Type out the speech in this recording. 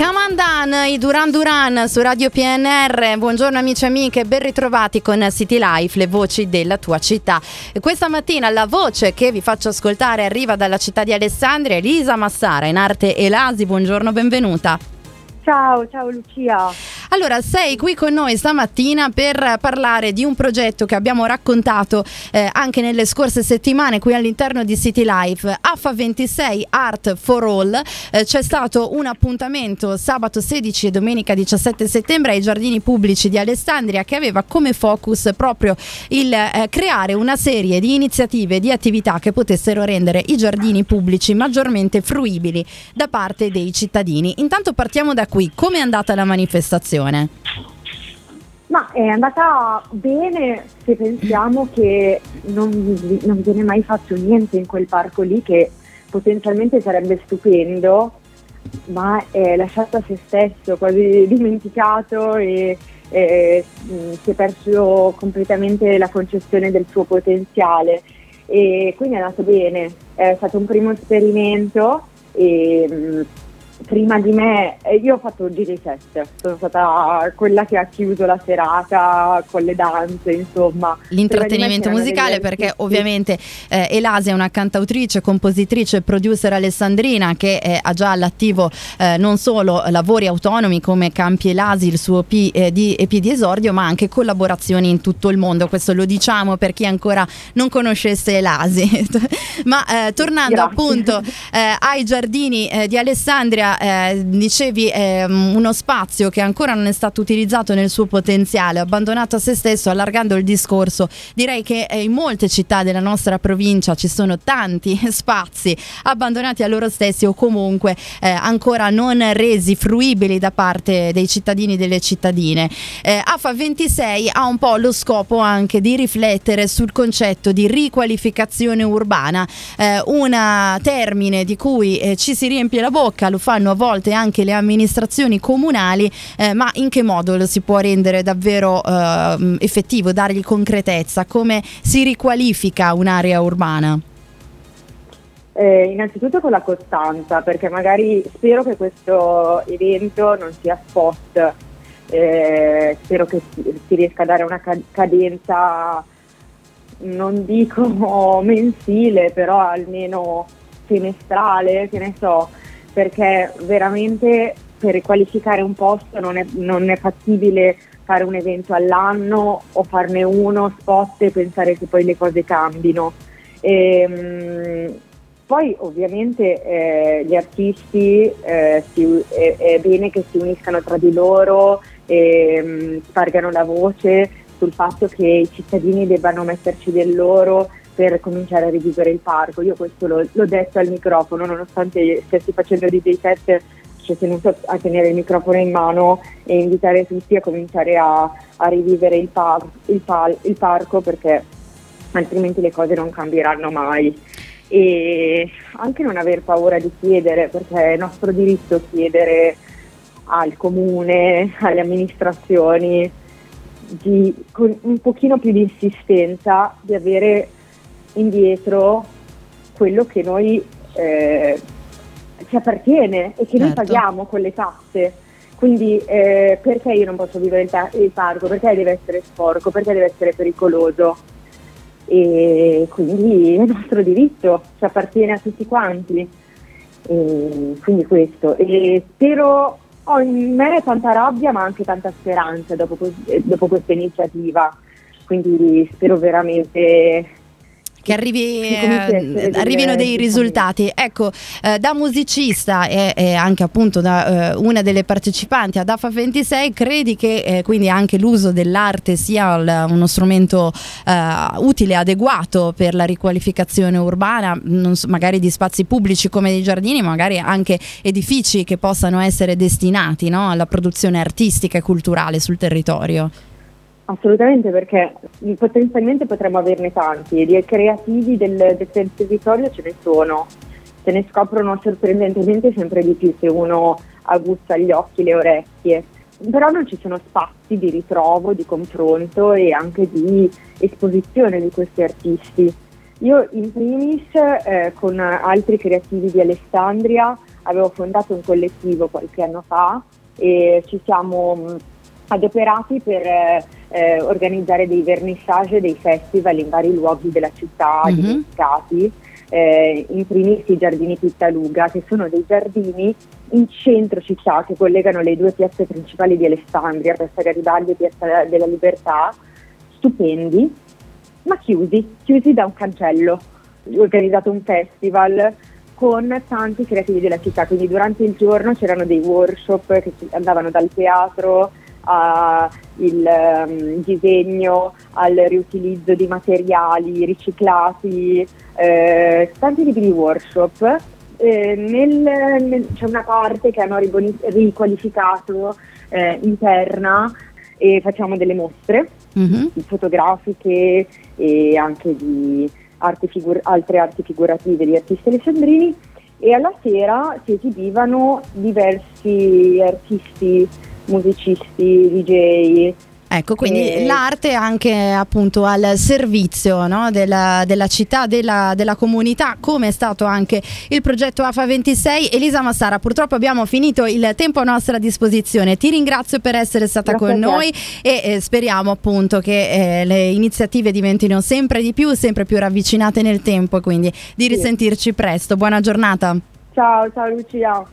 Camandan, i Duran Duran su Radio PNR. Buongiorno amici e amiche, ben ritrovati con City Life, le voci della tua città. Questa mattina la voce che vi faccio ascoltare arriva dalla città di Alessandria, Elisa Massara, in arte Elasi. Buongiorno, benvenuta. Ciao, ciao Lucia. Allora, sei qui con noi stamattina per parlare di un progetto che abbiamo raccontato eh, anche nelle scorse settimane qui all'interno di City Life. AFA 26 Art for All. Eh, c'è stato un appuntamento sabato 16 e domenica 17 settembre ai giardini pubblici di Alessandria che aveva come focus proprio il eh, creare una serie di iniziative e di attività che potessero rendere i giardini pubblici maggiormente fruibili da parte dei cittadini. Intanto partiamo da qui. Come è andata la manifestazione? Ma è andata bene se pensiamo che non, non, viene mai fatto niente in quel parco lì che potenzialmente sarebbe stupendo, ma è lasciato a se stesso, quasi dimenticato e, e si è perso completamente la concezione del suo potenziale. E quindi è andato bene, è stato un primo esperimento e prima di me, eh, io ho fatto DJ set, sono stata quella che ha chiuso la serata con le danze, insomma. L'intrattenimento musicale perché ovviamente eh, Elasia è una cantautrice, compositrice e producer alessandrina che eh, ha già all'attivo eh, non solo lavori autonomi come Campi Elasi, il suo P, eh, di, EP di esordio, ma anche collaborazioni in tutto il mondo. Questo lo diciamo per chi ancora non conoscesse Elasi. ma eh, tornando Grazie. appunto ai giardini di Alessandria, eh, dicevi è uno spazio che ancora non è stato utilizzato nel suo potenziale, abbandonato a se stesso, allargando il discorso. Direi che eh, in molte città della nostra provincia ci sono tanti spazi abbandonati a loro stessi o comunque eh, ancora non resi fruibili da parte dei cittadini e delle cittadine. Eh, AFA 26 ha un po' lo scopo anche di riflettere sul concetto di riqualificazione urbana, eh, un termine di cui eh, ci si riempie la bocca, lo fanno a volte anche le amministrazioni comunali, eh, ma in che modo lo si può rendere davvero eh, effettivo, dargli concretezza? Come si riqualifica un'area urbana? Eh, innanzitutto con la costanza, perché magari spero che questo evento non sia spot, eh, spero che si, riesca a dare una cadenza, non dico mensile, però almeno semestrale, che ne so, perché veramente per qualificare un posto non è, non è fattibile fare un evento all'anno o farne uno spot e pensare che poi le cose cambino. E, ehm, poi ovviamente eh, gli artisti eh, si, è, è, bene che si uniscano tra di loro e mh, spargano la voce sul fatto che i cittadini debbano metterci del loro per cominciare a rivivere il parco. Io questo l'ho, l'ho detto al microfono, nonostante stessi facendo DJ set, ci ho tenuto a tenere il microfono in mano e invitare tutti a cominciare a, a rivivere il, par, il, pal, il parco perché altrimenti le cose non cambieranno mai. E anche non aver paura di chiedere, perché è nostro diritto chiedere al comune, alle amministrazioni, di, con un pochino più di insistenza di avere indietro quello che noi eh, ci appartiene e che certo. noi paghiamo con le tasse. Quindi eh, perché io non posso vivere il, ta- il, parco? Perché deve essere sporco? Perché deve essere pericoloso? E quindi è nostro diritto, ci appartiene a tutti quanti. E quindi questo. E spero, ho in me tanta rabbia ma anche tanta speranza dopo, dopo questa iniziativa. Quindi spero veramente che arrivi, eh, arrivino dei risultati. Ecco, eh, da musicista e, e, anche appunto da eh, una delle partecipanti ad AFA 26, credi che eh, quindi anche l'uso dell'arte sia l- uno strumento eh, utile, adeguato per la riqualificazione urbana, so, magari di spazi pubblici come dei giardini, magari anche edifici che possano essere destinati no, alla produzione artistica e culturale sul territorio? Assolutamente perché potenzialmente potremmo averne tanti. E di creativi del, del territorio ce ne sono, se ne scoprono sorprendentemente sempre di più se uno aguzza gli occhi, le orecchie, però non ci sono spazi di ritrovo, di confronto e anche di esposizione di questi artisti. Io in primis eh, con altri creativi di Alessandria avevo fondato un collettivo qualche anno fa e ci siamo mh, adoperati per eh, organizzare dei vernissage, dei festival in vari luoghi della città Mhm. dimenticati, eh, in primis i giardini Pittaluga, che sono dei giardini in centro città che collegano le due piazze principali di Alessandria, Piazza Garibaldi e Piazza della Libertà, stupendi, ma chiusi, chiusi da un cancello. Ho organizzato un festival con tanti creativi della città, quindi durante il giorno c'erano dei workshop che andavano dal teatro al disegno, al riutilizzo di materiali riciclati, eh, tanti tipi di workshop. Eh, nel- nel- c'è una parte che hanno riboni- riqualificato eh, interna e facciamo delle mostre Mhm. fotografiche e anche di arti figur- altre arti figurative di artisti alessandrini e alla sera si esibivano diversi artisti, musicisti, DJ. Ecco, quindi Eh, l'arte anche appunto al servizio no, della, della città, della, della comunità, come è stato anche il progetto AFA 26. Elisa Massara, purtroppo abbiamo finito il tempo a nostra disposizione. Ti ringrazio per essere stata Grazie con noi e eh, speriamo appunto che eh, le iniziative diventino sempre di più, sempre più ravvicinate nel tempo e quindi di risentirci presto. Buona giornata. Ciao, ciao Lucia.